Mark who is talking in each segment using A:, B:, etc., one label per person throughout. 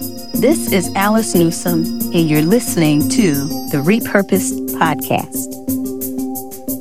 A: This is Alice Newsome, and you're listening to the Repurposed Podcast.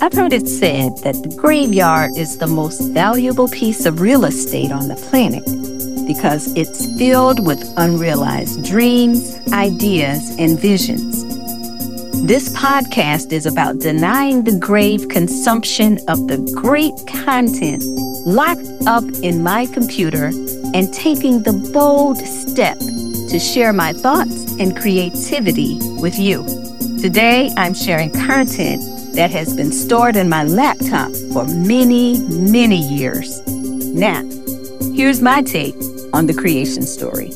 A: I've heard it said that the graveyard is the most valuable piece of real estate on the planet because it's filled with unrealized dreams, ideas, and visions. This podcast is about denying the grave consumption of the great content locked up in my computer and taking the bold step to share my thoughts and creativity with you. Today, I'm sharing content that has been stored in my laptop for many, many years. Now, here's my take on the creation story.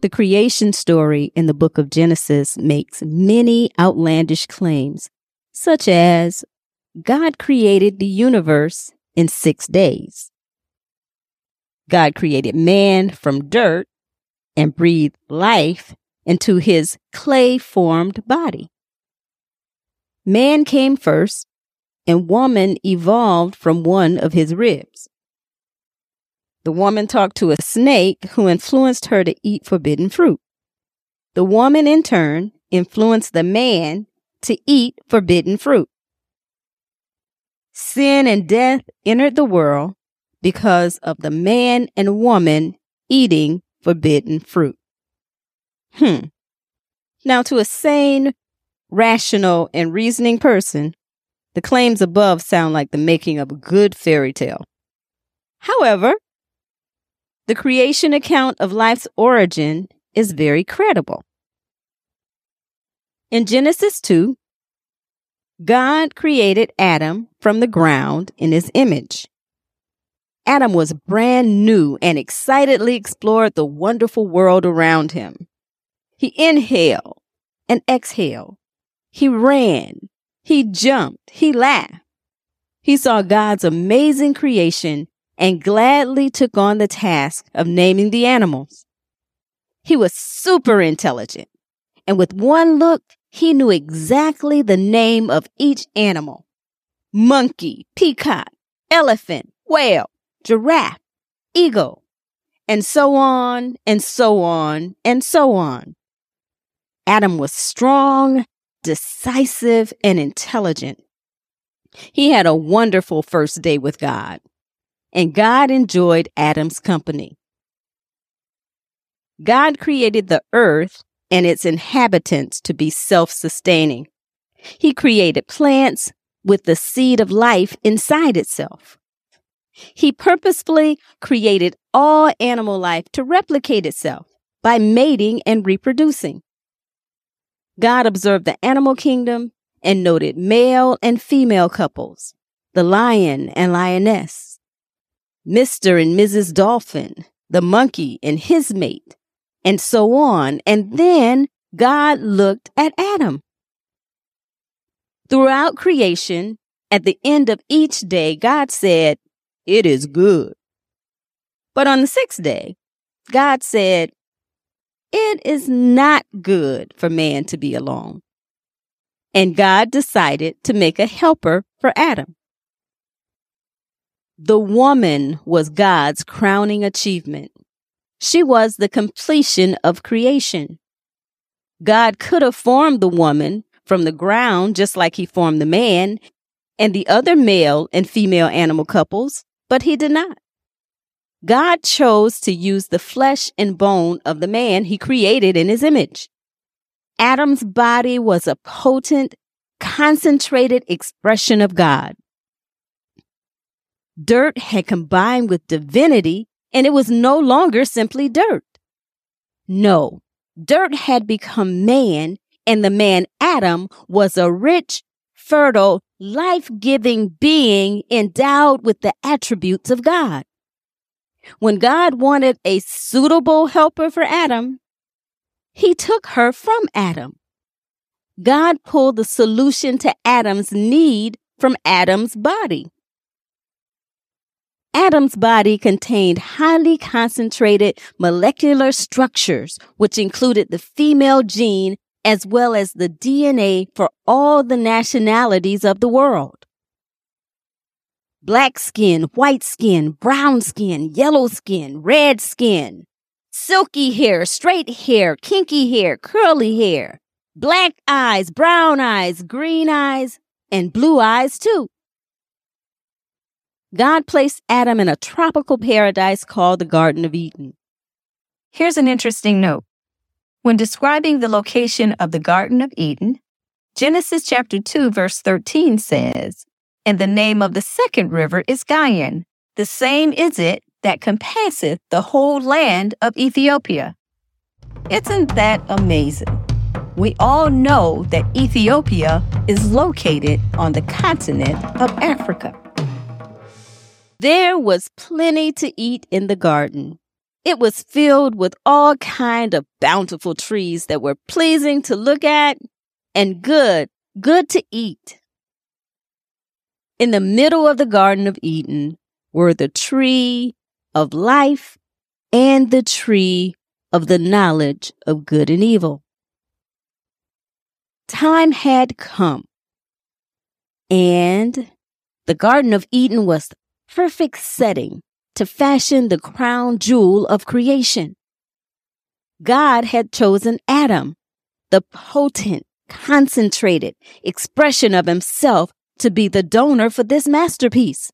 B: The creation story in the book of Genesis makes many outlandish claims, such as God created the universe in six days. God created man from dirt and breathed life into his clay formed body. Man came first, and woman evolved from one of his ribs. The woman talked to a snake who influenced her to eat forbidden fruit. The woman, in turn, influenced the man to eat forbidden fruit. Sin and death entered the world because of the man and woman eating forbidden fruit. Hmm. Now, to a sane, rational, and reasoning person, the claims above sound like the making of a good fairy tale. However, the creation account of life's origin is very credible. In Genesis 2, God created Adam from the ground in his image. Adam was brand new and excitedly explored the wonderful world around him. He inhaled and exhaled. He ran. He jumped. He laughed. He saw God's amazing creation and gladly took on the task of naming the animals. He was super intelligent, and with one look, he knew exactly the name of each animal monkey, peacock, elephant, whale, giraffe, eagle, and so on and so on and so on. Adam was strong, decisive, and intelligent. He had a wonderful first day with God and God enjoyed Adam's company. God created the earth and its inhabitants to be self sustaining. He created plants with the seed of life inside itself. He purposefully created all animal life to replicate itself by mating and reproducing. God observed the animal kingdom and noted male and female couples, the lion and lioness, Mr. and Mrs. Dolphin, the monkey and his mate, and so on. And then God looked at Adam. Throughout creation, at the end of each day, God said, It is good. But on the sixth day, God said, It is not good for man to be alone. And God decided to make a helper for Adam. The woman was God's crowning achievement. She was the completion of creation. God could have formed the woman from the ground just like he formed the man and the other male and female animal couples, but he did not. God chose to use the flesh and bone of the man he created in his image. Adam's body was a potent, concentrated expression of God. Dirt had combined with divinity and it was no longer simply dirt. No, dirt had become man and the man Adam was a rich, fertile, life-giving being endowed with the attributes of God. When God wanted a suitable helper for Adam, he took her from Adam. God pulled the solution to Adam's need from Adam's body. Adam's body contained highly concentrated molecular structures, which included the female gene as well as the DNA for all the nationalities of the world. Black skin, white skin, brown skin, yellow skin, red skin, silky hair, straight hair, kinky hair, curly hair, black eyes, brown eyes, green eyes, and blue eyes too. God placed Adam in a tropical paradise called the Garden of Eden.
A: Here's an interesting note. When describing the location of the Garden of Eden, Genesis chapter 2 verse 13 says, And the name of the second river is Gihon. The same is it that compasseth the whole land of Ethiopia. Isn't that amazing? We all know that Ethiopia is located on the continent of Africa.
B: There was plenty to eat in the garden. It was filled with all kind of bountiful trees that were pleasing to look at and good, good to eat. In the middle of the Garden of Eden were the tree of life and the tree of the knowledge of good and evil. Time had come, and the Garden of Eden was the perfect setting to fashion the crown jewel of creation. God had chosen Adam, the potent, concentrated expression of himself, to be the donor for this masterpiece.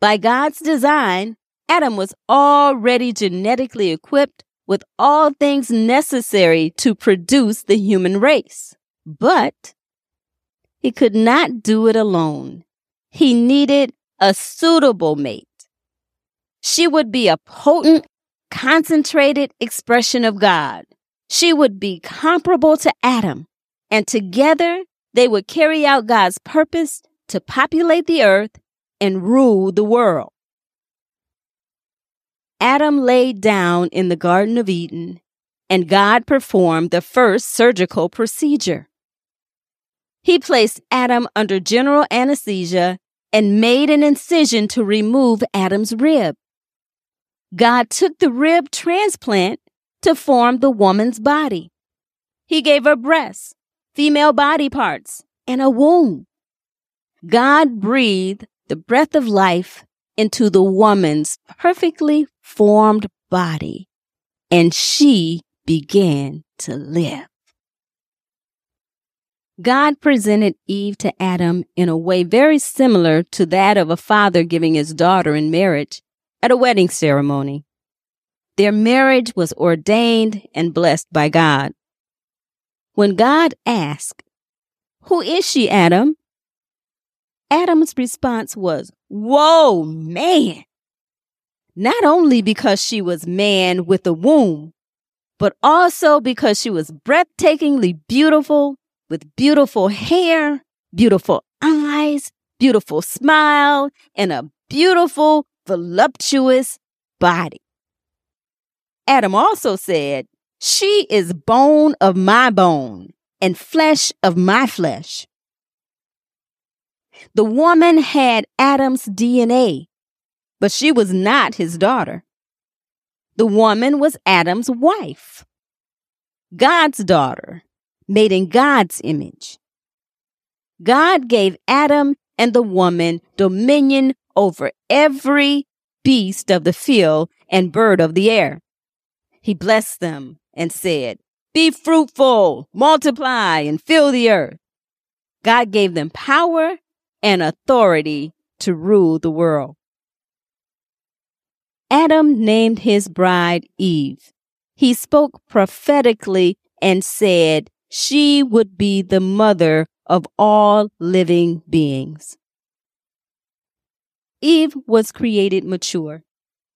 B: By God's design, Adam was already genetically equipped with all things necessary to produce the human race. But he could not do it alone. He needed a suitable mate. She would be a potent, concentrated expression of God. She would be comparable to Adam, and together they would carry out God's purpose to populate the earth and rule the world. Adam laid down in the Garden of Eden, and God performed the first surgical procedure. He placed Adam under general anesthesia and made an incision to remove Adam's rib. God took the rib transplant to form the woman's body. He gave her breasts, female body parts, and a womb. God breathed the breath of life into the woman's perfectly formed body, and she began to live. God presented Eve to Adam in a way very similar to that of a father giving his daughter in marriage at a wedding ceremony. Their marriage was ordained and blessed by God. When God asked, Who is she, Adam? Adam's response was, Whoa, man! not only because she was man with a womb, but also because she was breathtakingly beautiful with beautiful hair, beautiful eyes, beautiful smile, and a beautiful, voluptuous body. Adam also said, She is bone of my bone and flesh of my flesh. The woman had Adam's DNA, but she was not his daughter. The woman was Adam's wife, God's daughter, made in God's image. God gave Adam and the woman dominion over every beast of the field and bird of the air. He blessed them and said, Be fruitful, multiply, and fill the earth. God gave them power and authority to rule the world. Adam named his bride Eve. He spoke prophetically and said she would be the mother of all living beings. Eve was created mature.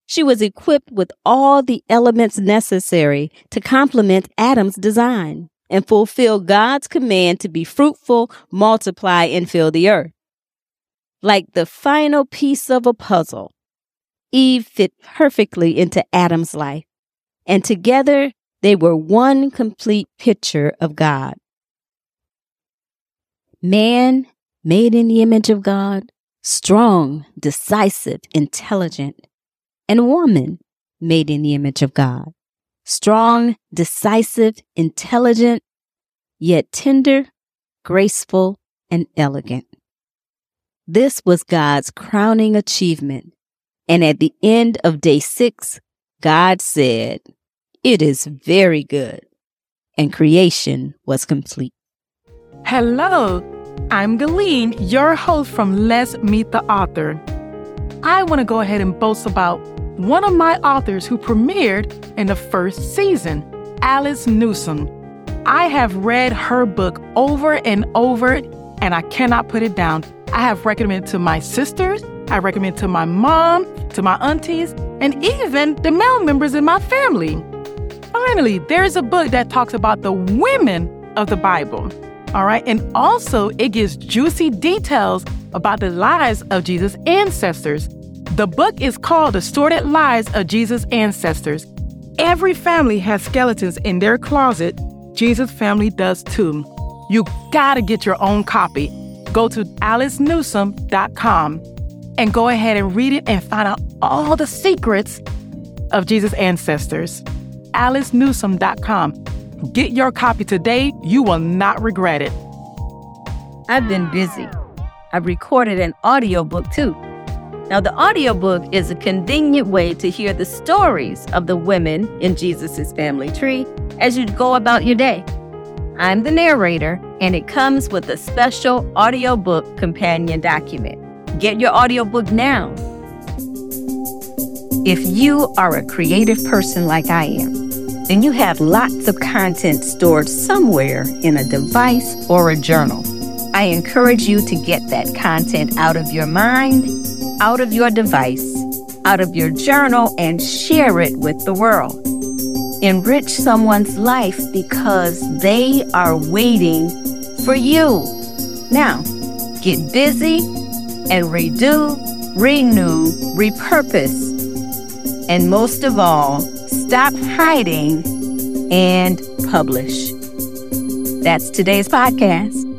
B: She was equipped with all the elements necessary to complement Adam's design and fulfill God's command to be fruitful, multiply, and fill the earth. Like the final piece of a puzzle, Eve fit perfectly into Adam's life, and together they were one complete picture of God. Man, made in the image of God, strong, decisive, intelligent, and woman, made in the image of God, strong, decisive, intelligent, yet tender, graceful, and elegant. This was God's crowning achievement and at the end of day six,
C: God said, It is very good, and creation was complete.
D: Hello, I'm Galeen, your host from Let's Meet the Author. I want to go ahead and boast about one of my authors who premiered in the first season, Alice Newsome. I have read her book over and over, and I cannot put it down. I have recommended to my sisters, I recommend to my mom, to my aunties, and even the male members in my family. Finally, there's a book that talks about the women of the Bible. All right, and also it gives juicy details about the lives of Jesus' ancestors. The book is called The Sordid Lives of Jesus' Ancestors. Every family has skeletons in their closet. Jesus' family does too. You gotta get your own copy. Go to alicenewsome.com and go ahead and read it and find out all the secrets of Jesus' ancestors. alicenewsome.com. Get your copy today. You will not regret it.
B: I've been busy. I've recorded an audiobook too. Now, the audiobook is a convenient way to hear the stories of the women in Jesus' family tree as you go about your day. I'm the narrator, and it comes with a special audiobook companion document. Get your audiobook now. If you are a creative person like I am, then you have lots of content stored somewhere in a device or a journal. I encourage you to get that content out of your mind, out of your device, out of your journal, and share it with the world. Enrich someone's life because they are waiting for you. Now, get busy and redo, renew, repurpose, and most of all, stop hiding and publish. That's today's podcast.